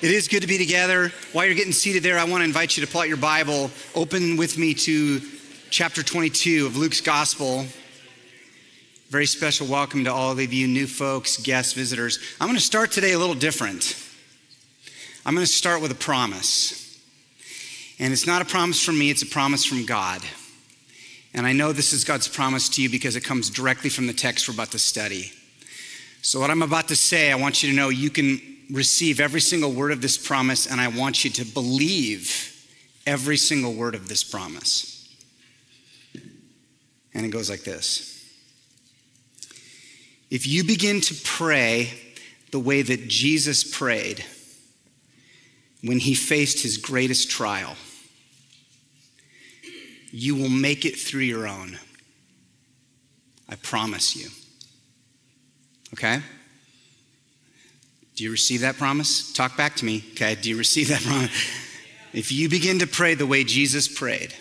It is good to be together. While you're getting seated there, I want to invite you to pull out your Bible, open with me to chapter 22 of Luke's Gospel. Very special welcome to all of you new folks, guests, visitors. I'm going to start today a little different. I'm going to start with a promise. And it's not a promise from me, it's a promise from God. And I know this is God's promise to you because it comes directly from the text we're about to study. So, what I'm about to say, I want you to know you can receive every single word of this promise, and I want you to believe every single word of this promise. And it goes like this If you begin to pray the way that Jesus prayed when he faced his greatest trial, you will make it through your own. I promise you. Okay? Do you receive that promise? Talk back to me. Okay, do you receive that promise? If you begin to pray the way Jesus prayed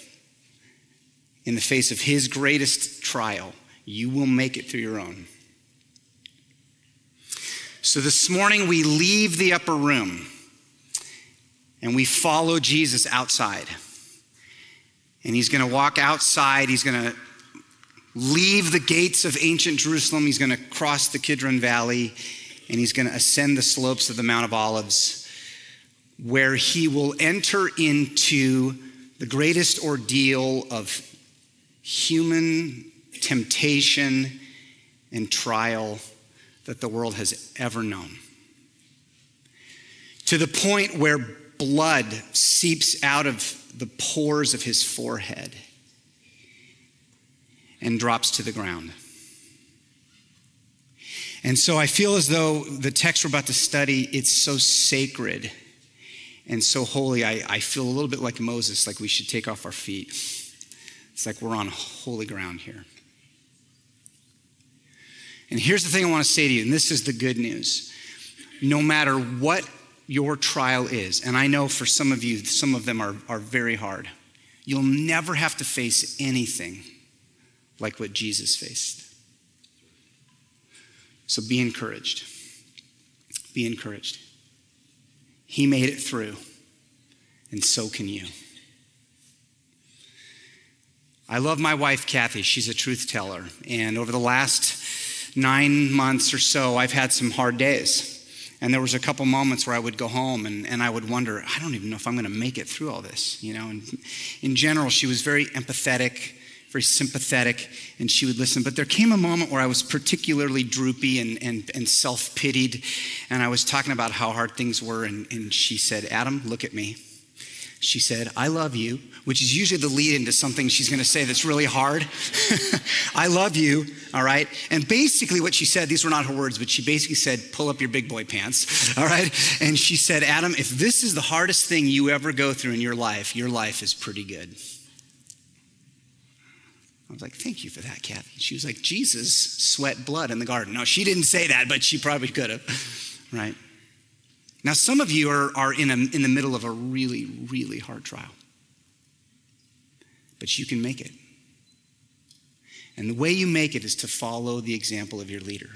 in the face of his greatest trial, you will make it through your own. So this morning we leave the upper room and we follow Jesus outside. And he's going to walk outside. He's going to leave the gates of ancient Jerusalem. He's going to cross the Kidron Valley and he's going to ascend the slopes of the Mount of Olives, where he will enter into the greatest ordeal of human temptation and trial that the world has ever known. To the point where blood seeps out of the pores of his forehead and drops to the ground. And so I feel as though the text we're about to study, it's so sacred and so holy. I, I feel a little bit like Moses, like we should take off our feet. It's like we're on holy ground here. And here's the thing I want to say to you, and this is the good news. No matter what your trial is, and I know for some of you, some of them are, are very hard, you'll never have to face anything like what Jesus faced. So be encouraged. Be encouraged. He made it through, and so can you. I love my wife, Kathy. She's a truth teller. And over the last nine months or so, I've had some hard days. And there was a couple moments where I would go home and, and I would wonder, I don't even know if I'm going to make it through all this, you know. And in general, she was very empathetic very sympathetic, and she would listen. But there came a moment where I was particularly droopy and, and, and self pitied, and I was talking about how hard things were, and, and she said, Adam, look at me. She said, I love you, which is usually the lead into something she's to say that's really hard. I love you, all right? And basically, what she said, these were not her words, but she basically said, pull up your big boy pants, all right? And she said, Adam, if this is the hardest thing you ever go through in your life, your life is pretty good. I was like, thank you for that, Kathy. She was like, Jesus sweat blood in the garden. No, she didn't say that, but she probably could have, right? Now, some of you are, are in, a, in the middle of a really, really hard trial, but you can make it. And the way you make it is to follow the example of your leader,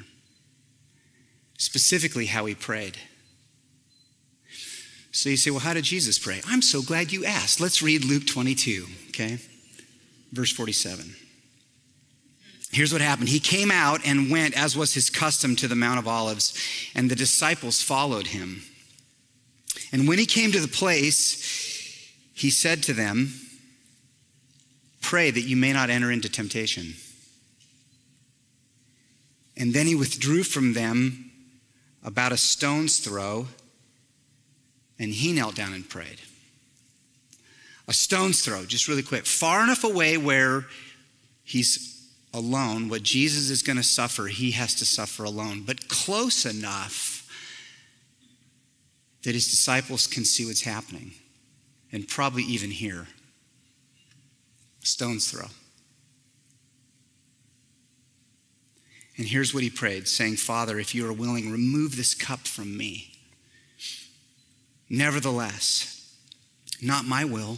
specifically how he prayed. So you say, well, how did Jesus pray? I'm so glad you asked. Let's read Luke 22, okay? Verse 47. Here's what happened. He came out and went, as was his custom, to the Mount of Olives, and the disciples followed him. And when he came to the place, he said to them, Pray that you may not enter into temptation. And then he withdrew from them about a stone's throw, and he knelt down and prayed. A stone's throw, just really quick, far enough away where he's alone. What Jesus is going to suffer, he has to suffer alone, but close enough that his disciples can see what's happening and probably even hear. Stone's throw. And here's what he prayed, saying, Father, if you are willing, remove this cup from me. Nevertheless, not my will,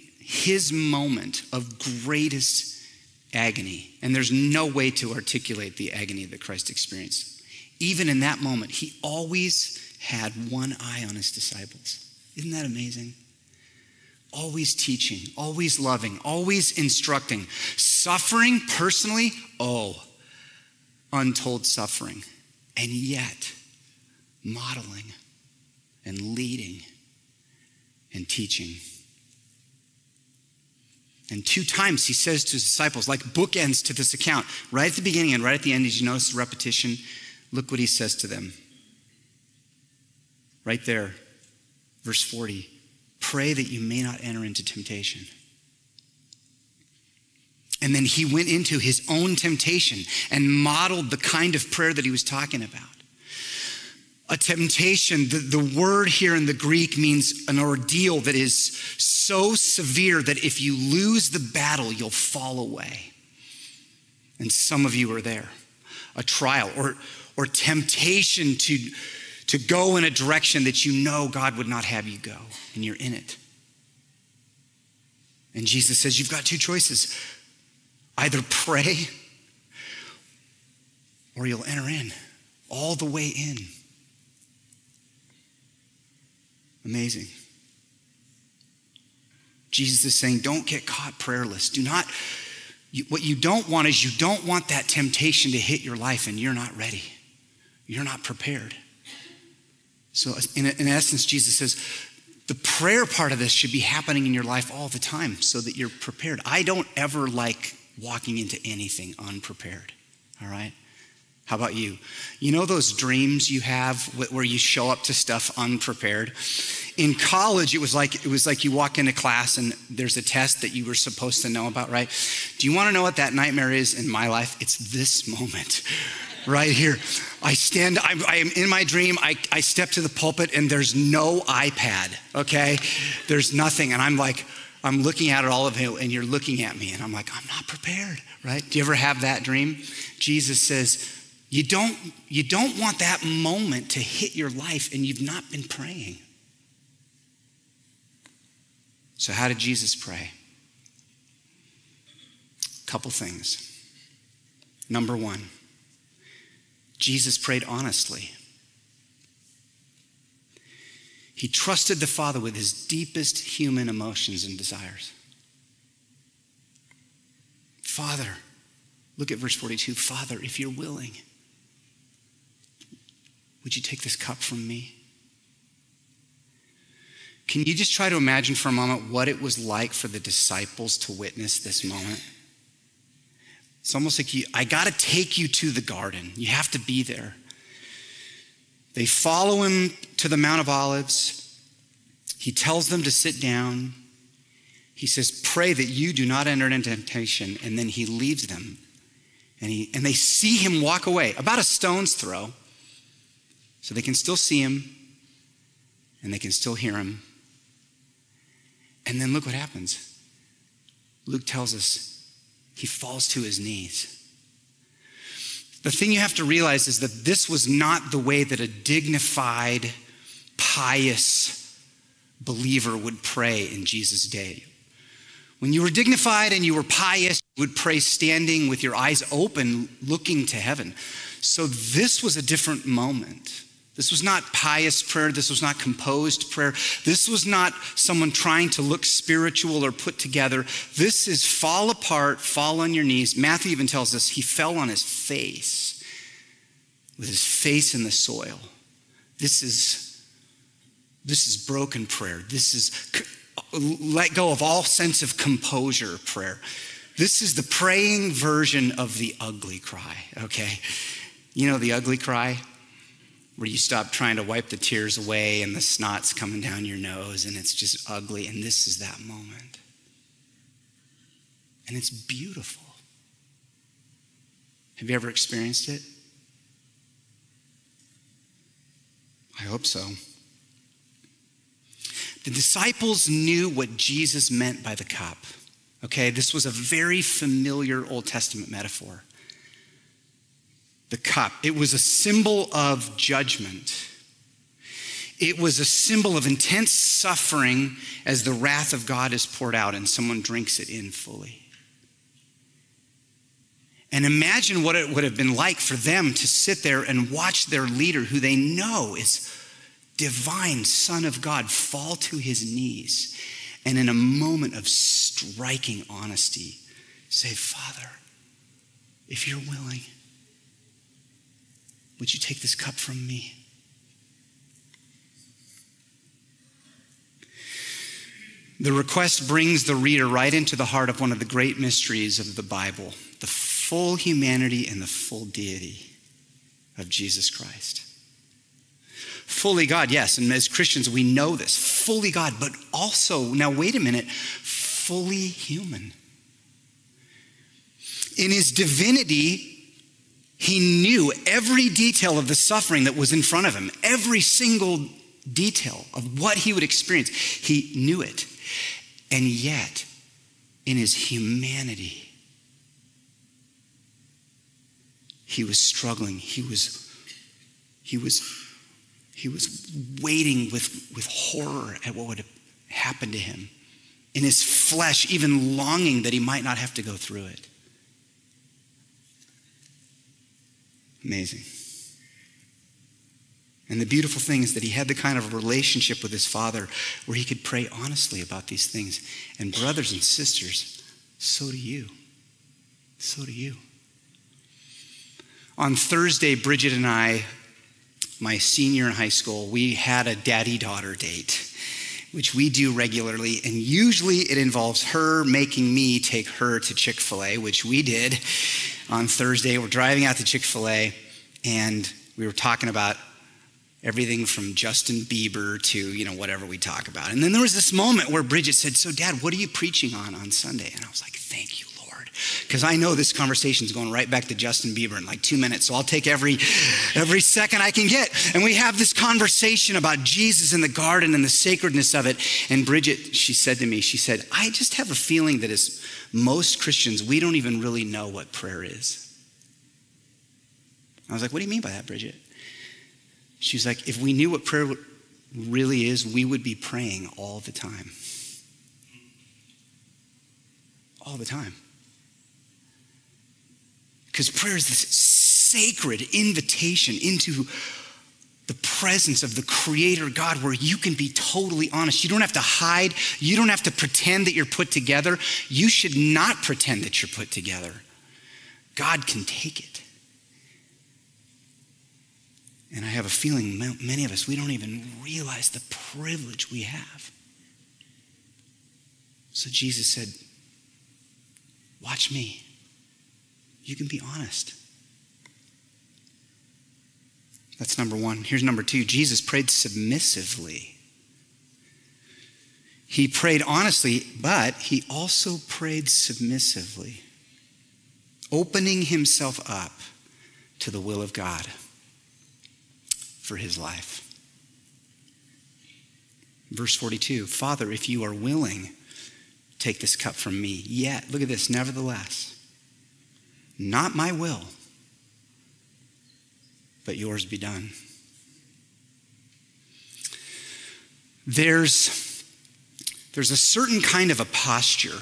his moment of greatest agony, and there's no way to articulate the agony that Christ experienced, even in that moment, he always had one eye on his disciples. Isn't that amazing? Always teaching, always loving, always instructing. Suffering personally, oh, untold suffering. And yet, modeling and leading and teaching. And two times he says to his disciples, like bookends to this account, right at the beginning and right at the end, did you notice the repetition? Look what he says to them. Right there, verse 40 pray that you may not enter into temptation. And then he went into his own temptation and modeled the kind of prayer that he was talking about a temptation, the, the word here in the Greek means an ordeal that is so severe that if you lose the battle, you'll fall away. And some of you are there. A trial or, or temptation to, to go in a direction that you know God would not have you go, and you're in it. And Jesus says, You've got two choices either pray or you'll enter in, all the way in. Amazing. Jesus is saying, don't get caught prayerless. Do not, you, what you don't want is you don't want that temptation to hit your life and you're not ready. You're not prepared. So, in, in essence, Jesus says, the prayer part of this should be happening in your life all the time so that you're prepared. I don't ever like walking into anything unprepared, all right? How about you? You know those dreams you have where you show up to stuff unprepared? In college, it was like it was like you walk into class and there's a test that you were supposed to know about, right? Do you want to know what that nightmare is in my life? It's this moment. Right here. I stand, I'm, I am in my dream. I, I step to the pulpit and there's no iPad, okay? There's nothing. And I'm like, I'm looking at it all of you and you're looking at me and I'm like, I'm not prepared, right? Do you ever have that dream? Jesus says, you don't, you don't want that moment to hit your life and you've not been praying. So, how did Jesus pray? Couple things. Number one, Jesus prayed honestly. He trusted the Father with his deepest human emotions and desires. Father, look at verse 42 Father, if you're willing, would you take this cup from me? Can you just try to imagine for a moment what it was like for the disciples to witness this moment? It's almost like you, I got to take you to the garden. You have to be there. They follow him to the Mount of Olives. He tells them to sit down. He says, Pray that you do not enter into temptation. And then he leaves them. And, he, and they see him walk away, about a stone's throw. So they can still see him and they can still hear him. And then look what happens. Luke tells us he falls to his knees. The thing you have to realize is that this was not the way that a dignified, pious believer would pray in Jesus' day. When you were dignified and you were pious, you would pray standing with your eyes open, looking to heaven. So this was a different moment. This was not pious prayer. This was not composed prayer. This was not someone trying to look spiritual or put together. This is fall apart, fall on your knees. Matthew even tells us he fell on his face with his face in the soil. This is this is broken prayer. This is let go of all sense of composure prayer. This is the praying version of the ugly cry, okay? You know the ugly cry? Where you stop trying to wipe the tears away and the snot's coming down your nose and it's just ugly. And this is that moment. And it's beautiful. Have you ever experienced it? I hope so. The disciples knew what Jesus meant by the cup. Okay, this was a very familiar Old Testament metaphor. The cup, it was a symbol of judgment. It was a symbol of intense suffering as the wrath of God is poured out and someone drinks it in fully. And imagine what it would have been like for them to sit there and watch their leader, who they know is divine Son of God, fall to his knees and in a moment of striking honesty say, Father, if you're willing, would you take this cup from me? The request brings the reader right into the heart of one of the great mysteries of the Bible the full humanity and the full deity of Jesus Christ. Fully God, yes, and as Christians, we know this. Fully God, but also, now wait a minute, fully human. In his divinity, he knew every detail of the suffering that was in front of him, every single detail of what he would experience. He knew it. And yet, in his humanity, he was struggling. He was, he was, he was waiting with, with horror at what would happen to him. In his flesh, even longing that he might not have to go through it. Amazing. And the beautiful thing is that he had the kind of relationship with his father where he could pray honestly about these things. And, brothers and sisters, so do you. So do you. On Thursday, Bridget and I, my senior in high school, we had a daddy daughter date which we do regularly. And usually it involves her making me take her to Chick fil A, which we did on Thursday. We're driving out to Chick fil A, and we were talking about everything from Justin Bieber to, you know, whatever we talk about. And then there was this moment where Bridget said, So, Dad, what are you preaching on on Sunday? And I was like, Thank you. Because I know this conversation is going right back to Justin Bieber in like two minutes. So I'll take every, every second I can get. And we have this conversation about Jesus in the garden and the sacredness of it. And Bridget, she said to me, She said, I just have a feeling that as most Christians, we don't even really know what prayer is. I was like, What do you mean by that, Bridget? She's like, if we knew what prayer really is, we would be praying all the time. All the time. Because prayer is this sacred invitation into the presence of the Creator God where you can be totally honest. You don't have to hide, you don't have to pretend that you're put together. You should not pretend that you're put together. God can take it. And I have a feeling many of us, we don't even realize the privilege we have. So Jesus said, Watch me. You can be honest. That's number one. Here's number two Jesus prayed submissively. He prayed honestly, but he also prayed submissively, opening himself up to the will of God for his life. Verse 42 Father, if you are willing, take this cup from me. Yet, look at this, nevertheless, not my will, but yours be done. There's, there's a certain kind of a posture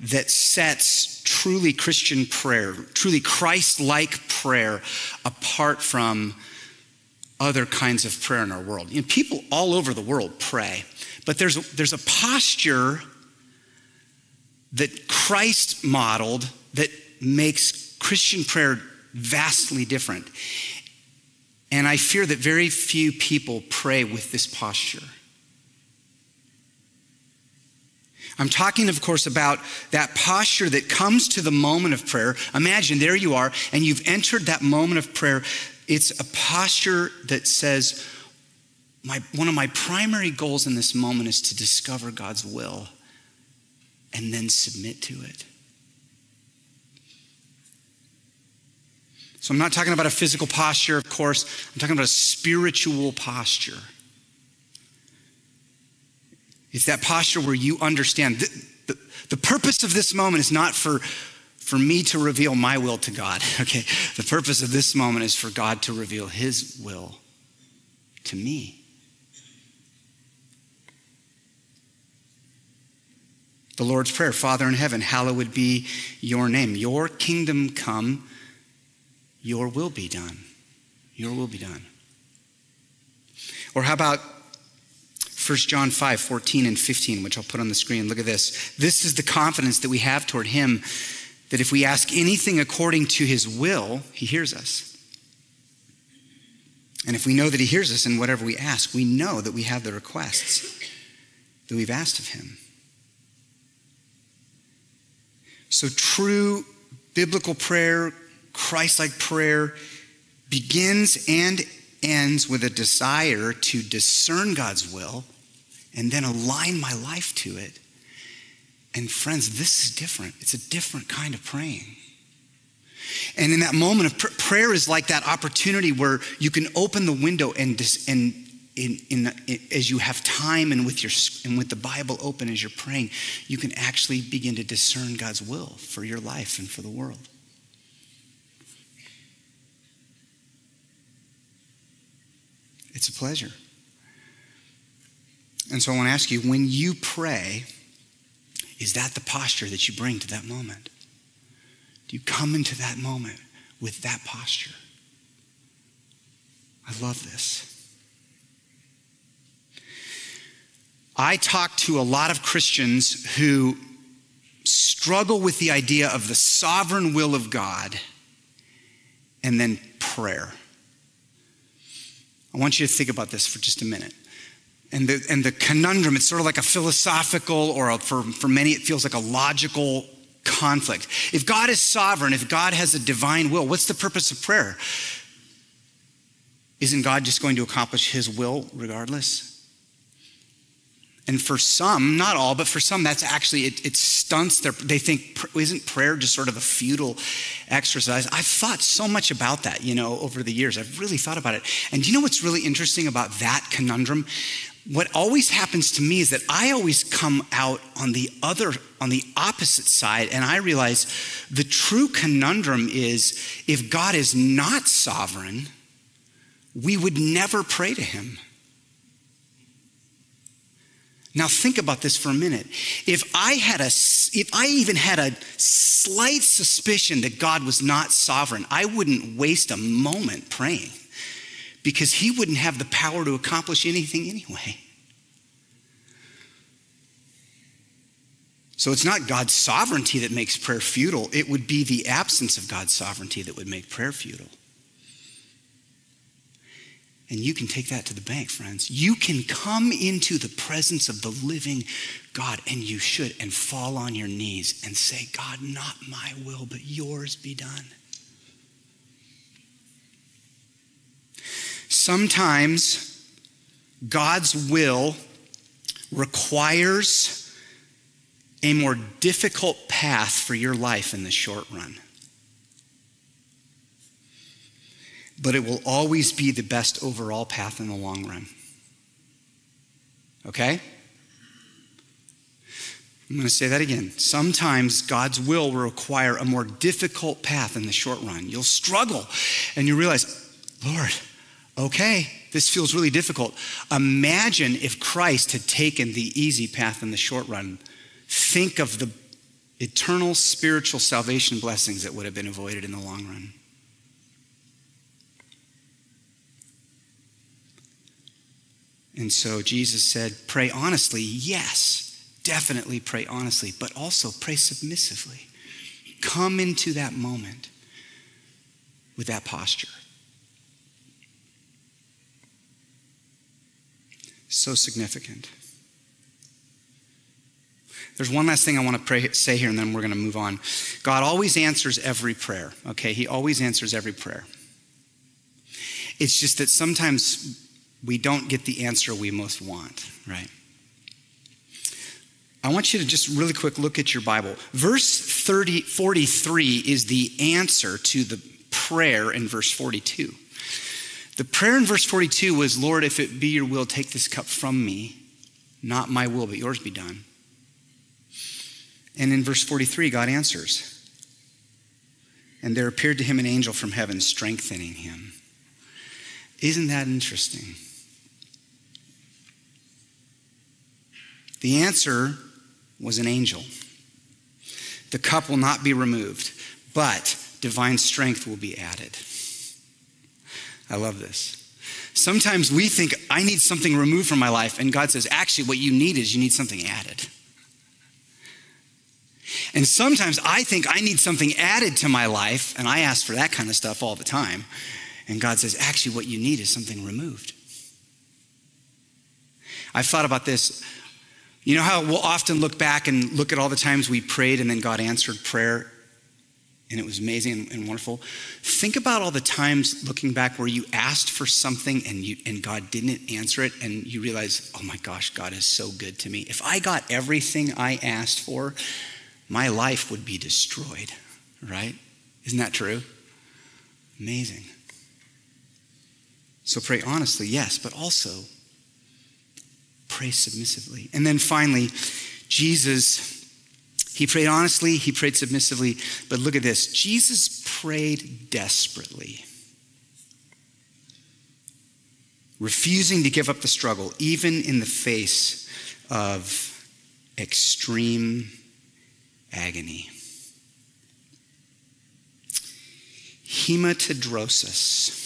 that sets truly Christian prayer, truly Christ like prayer, apart from other kinds of prayer in our world. You know, people all over the world pray, but there's, there's a posture that Christ modeled that makes Christian prayer vastly different. And I fear that very few people pray with this posture. I'm talking, of course, about that posture that comes to the moment of prayer. Imagine there you are, and you've entered that moment of prayer. It's a posture that says, my, one of my primary goals in this moment is to discover God's will and then submit to it. So I'm not talking about a physical posture, of course. I'm talking about a spiritual posture. It's that posture where you understand the, the, the purpose of this moment is not for, for me to reveal my will to God. Okay. The purpose of this moment is for God to reveal his will to me. The Lord's Prayer Father in heaven, hallowed be your name. Your kingdom come, your will be done. Your will be done. Or how about 1 John 5, 14 and 15, which I'll put on the screen. Look at this. This is the confidence that we have toward him that if we ask anything according to his will, he hears us. And if we know that he hears us in whatever we ask, we know that we have the requests that we've asked of him. So, true biblical prayer, Christ like prayer, begins and ends with a desire to discern God's will and then align my life to it. And friends, this is different. It's a different kind of praying. And in that moment of pr- prayer is like that opportunity where you can open the window and, dis- and in, in, in, as you have time and with your and with the Bible open as you're praying, you can actually begin to discern God's will for your life and for the world. It's a pleasure. And so I want to ask you when you pray, is that the posture that you bring to that moment? Do you come into that moment with that posture? I love this. I talk to a lot of Christians who struggle with the idea of the sovereign will of God and then prayer. I want you to think about this for just a minute. And the, and the conundrum, it's sort of like a philosophical, or a, for, for many, it feels like a logical conflict. If God is sovereign, if God has a divine will, what's the purpose of prayer? Isn't God just going to accomplish his will regardless? And for some, not all, but for some, that's actually, it, it stunts their, they think, isn't prayer just sort of a futile exercise? I've thought so much about that, you know, over the years. I've really thought about it. And you know what's really interesting about that conundrum? What always happens to me is that I always come out on the other, on the opposite side, and I realize the true conundrum is if God is not sovereign, we would never pray to him. Now think about this for a minute. If I had a if I even had a slight suspicion that God was not sovereign, I wouldn't waste a moment praying because he wouldn't have the power to accomplish anything anyway. So it's not God's sovereignty that makes prayer futile, it would be the absence of God's sovereignty that would make prayer futile. And you can take that to the bank, friends. You can come into the presence of the living God, and you should, and fall on your knees and say, God, not my will, but yours be done. Sometimes God's will requires a more difficult path for your life in the short run. But it will always be the best overall path in the long run. Okay? I'm going to say that again. Sometimes God's will will require a more difficult path in the short run. You'll struggle and you realize, Lord, okay, this feels really difficult. Imagine if Christ had taken the easy path in the short run. Think of the eternal spiritual salvation blessings that would have been avoided in the long run. And so Jesus said, Pray honestly, yes, definitely pray honestly, but also pray submissively. Come into that moment with that posture. So significant. There's one last thing I want to pray, say here, and then we're going to move on. God always answers every prayer, okay? He always answers every prayer. It's just that sometimes we don't get the answer we most want, right? I want you to just really quick look at your Bible. Verse 30, 43 is the answer to the prayer in verse 42. The prayer in verse 42 was, Lord, if it be your will, take this cup from me. Not my will, but yours be done. And in verse 43, God answers. And there appeared to him an angel from heaven, strengthening him. Isn't that interesting? The answer was an angel. The cup will not be removed, but divine strength will be added. I love this. Sometimes we think, I need something removed from my life, and God says, actually, what you need is you need something added. And sometimes I think I need something added to my life, and I ask for that kind of stuff all the time. And God says, actually, what you need is something removed. I've thought about this. You know how we'll often look back and look at all the times we prayed and then God answered prayer and it was amazing and, wonderful. Think about all the times looking back where you asked for something and you and God didn't answer it and you realize, "Oh my gosh, God is so good to me. If I got everything I asked for, my life would be destroyed." Right? Isn't that true? Amazing. So pray honestly, yes, but also pray submissively. And then finally, Jesus he prayed honestly, he prayed submissively, but look at this Jesus prayed desperately, refusing to give up the struggle, even in the face of extreme agony. Hematidrosis.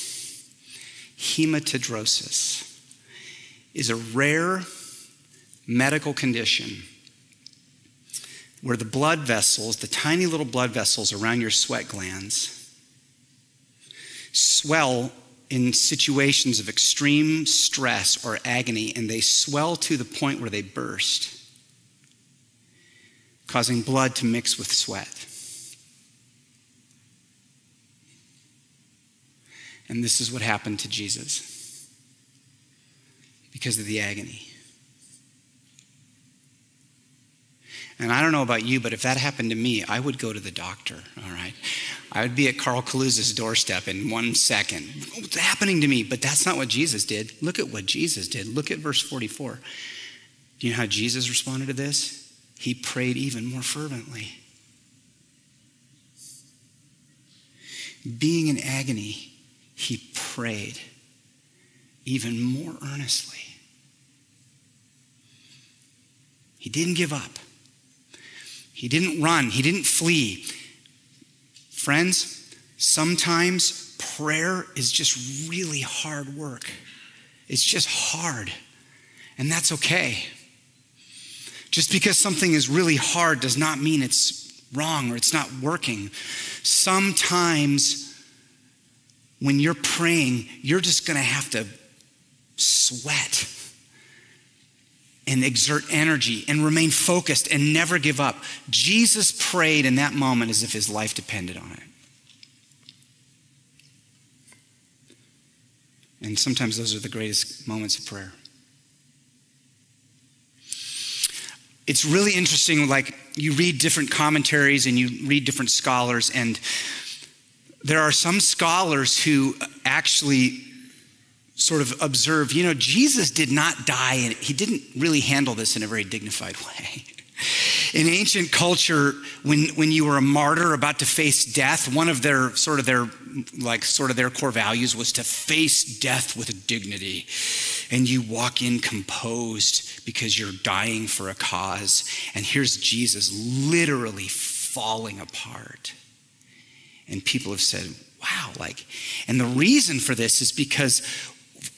Hematidrosis is a rare medical condition where the blood vessels, the tiny little blood vessels around your sweat glands, swell in situations of extreme stress or agony, and they swell to the point where they burst, causing blood to mix with sweat. And this is what happened to Jesus because of the agony. And I don't know about you, but if that happened to me, I would go to the doctor, all right? I would be at Carl Kaluza's doorstep in one second. What's happening to me? But that's not what Jesus did. Look at what Jesus did. Look at verse 44. Do you know how Jesus responded to this? He prayed even more fervently. Being in agony, he prayed even more earnestly. He didn't give up. He didn't run, he didn't flee. Friends, sometimes prayer is just really hard work. It's just hard, and that's okay. Just because something is really hard does not mean it's wrong or it's not working. Sometimes when you're praying, you're just going to have to sweat and exert energy and remain focused and never give up. Jesus prayed in that moment as if his life depended on it. And sometimes those are the greatest moments of prayer. It's really interesting, like, you read different commentaries and you read different scholars, and there are some scholars who actually sort of observe, you know, Jesus did not die and he didn't really handle this in a very dignified way. In ancient culture, when, when you were a martyr about to face death, one of their sort of their like sort of their core values was to face death with dignity. And you walk in composed because you're dying for a cause. And here's Jesus literally falling apart. And people have said, wow, like, and the reason for this is because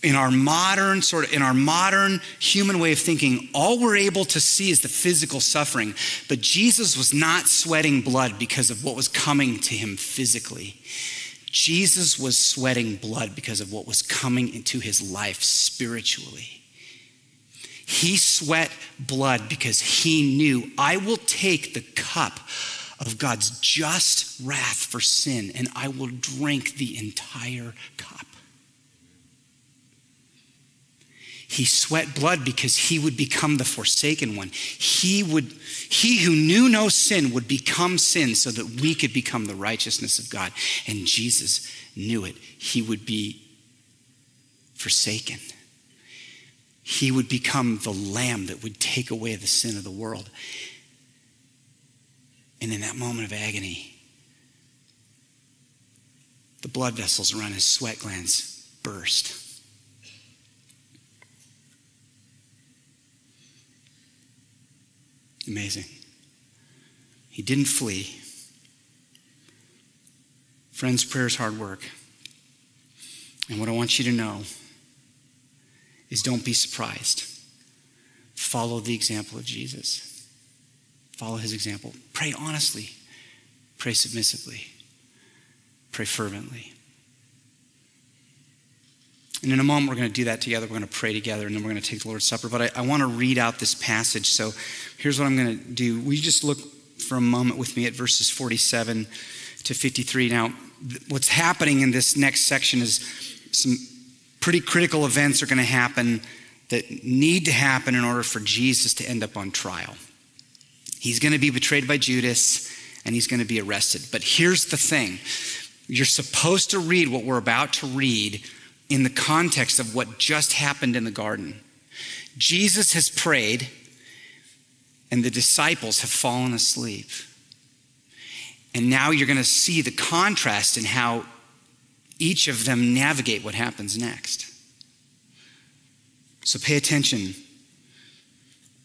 in our modern sort of in our modern human way of thinking all we're able to see is the physical suffering. But jesus was not sweating blood because of what was coming to him physically. Jesus was sweating blood because of what was coming into his life spiritually. He sweat blood because he knew i will take the cup of god's just wrath for sin and i will drink the entire cup He sweat blood because he would become the forsaken one. He would he who knew no sin would become sin so that we could become the righteousness of God. And Jesus knew it. He would be forsaken. he would become the lamb that would take away the sin of the world. And in that moment of agony, the blood vessels around his sweat glands burst. Amazing. He didn't flee. Friends, prayer is hard work. And what I want you to know is don't be surprised. Follow the example of Jesus. Follow his example. Pray honestly. Pray submissively. Pray fervently. And in a moment, we're going to do that together. We're going to pray together, and then we're going to take the Lord's Supper. But I, I want to read out this passage. So here's what I'm going to do. We just look for a moment with me at verses 47 to 53? Now, what's happening in this next section is some pretty critical events are going to happen that need to happen in order for Jesus to end up on trial. He's going to be betrayed by Judas and he's going to be arrested. But here's the thing you're supposed to read what we're about to read in the context of what just happened in the garden. Jesus has prayed, and the disciples have fallen asleep. And now you're going to see the contrast in how each of them navigate what happens next. So pay attention.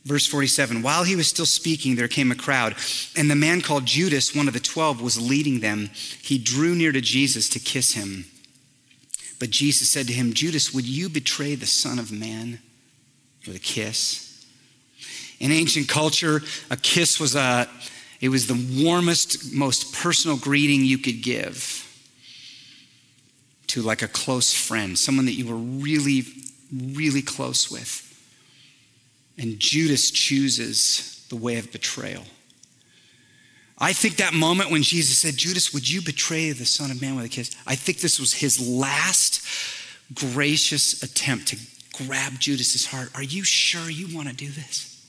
Verse 47 While he was still speaking, there came a crowd, and the man called Judas, one of the twelve, was leading them. He drew near to Jesus to kiss him. But Jesus said to him, Judas, would you betray the Son of Man with a kiss? In ancient culture, a kiss was a it was the warmest, most personal greeting you could give to like a close friend, someone that you were really, really close with. And Judas chooses the way of betrayal. I think that moment when Jesus said, Judas, would you betray the Son of Man with a kiss? I think this was his last gracious attempt to grab Judas's heart. Are you sure you want to do this?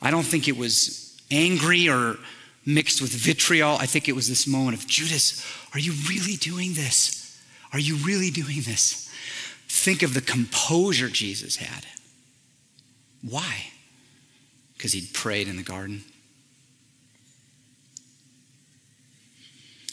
I don't think it was angry or mixed with vitriol. I think it was this moment of Judas, are you really doing this? Are you really doing this? Think of the composure Jesus had. Why? Because he'd prayed in the garden.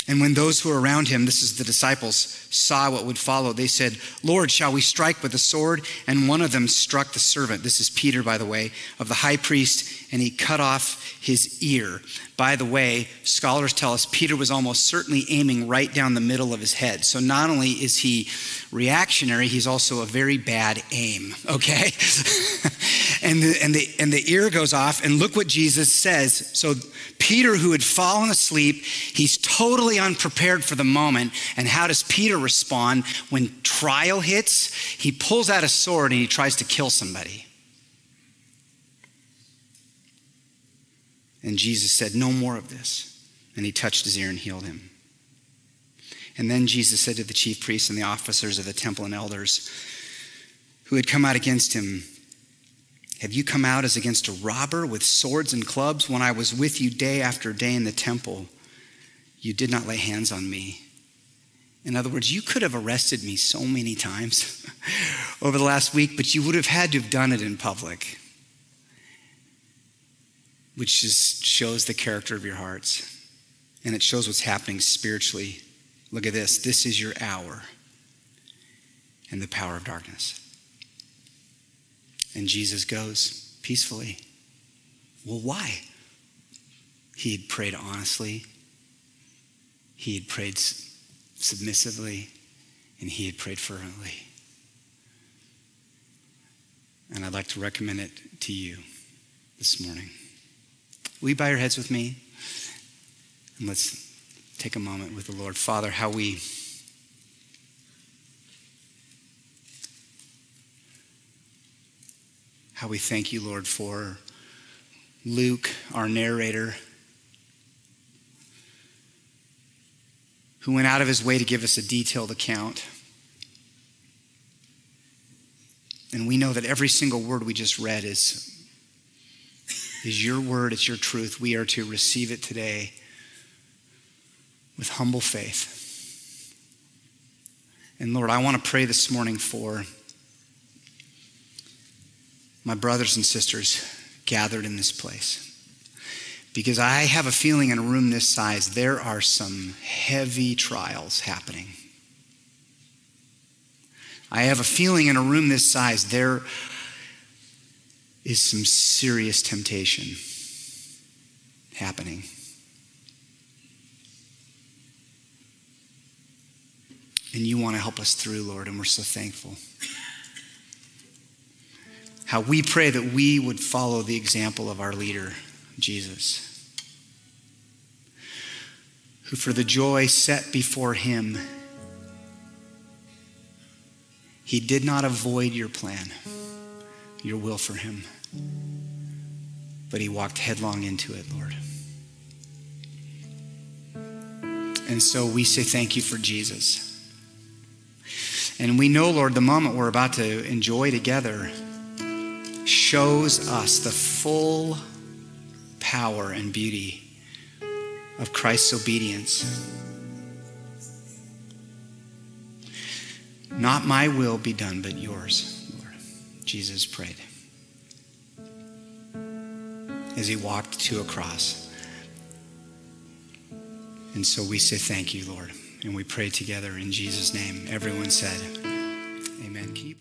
And when those who were around him, this is the disciples, saw what would follow, they said, Lord, shall we strike with the sword? And one of them struck the servant, this is Peter, by the way, of the high priest, and he cut off his ear. By the way, scholars tell us Peter was almost certainly aiming right down the middle of his head. So not only is he reactionary, he's also a very bad aim, okay? and, the, and, the, and the ear goes off, and look what Jesus says. So Peter, who had fallen asleep, he's totally unprepared for the moment. And how does Peter respond when trial hits? He pulls out a sword and he tries to kill somebody. And Jesus said, No more of this. And he touched his ear and healed him. And then Jesus said to the chief priests and the officers of the temple and elders who had come out against him, Have you come out as against a robber with swords and clubs when I was with you day after day in the temple? You did not lay hands on me. In other words, you could have arrested me so many times over the last week, but you would have had to have done it in public which just shows the character of your hearts. And it shows what's happening spiritually. Look at this. This is your hour and the power of darkness. And Jesus goes peacefully. Well, why? He had prayed honestly, he had prayed submissively, and he had prayed fervently. And I'd like to recommend it to you this morning. Will you bow your heads with me? And let's take a moment with the Lord. Father, how we how we thank you, Lord, for Luke, our narrator, who went out of his way to give us a detailed account. And we know that every single word we just read is is your word, it's your truth. We are to receive it today with humble faith. And Lord, I want to pray this morning for my brothers and sisters gathered in this place. Because I have a feeling in a room this size, there are some heavy trials happening. I have a feeling in a room this size, there is some serious temptation happening. And you want to help us through, Lord, and we're so thankful. How we pray that we would follow the example of our leader, Jesus, who for the joy set before him, he did not avoid your plan, your will for him, but he walked headlong into it, Lord. And so we say thank you for Jesus. And we know, Lord, the moment we're about to enjoy together shows us the full power and beauty of Christ's obedience. Not my will be done, but yours. Jesus prayed as he walked to a cross. And so we say thank you, Lord. And we pray together in Jesus' name. Everyone said, Amen. Keep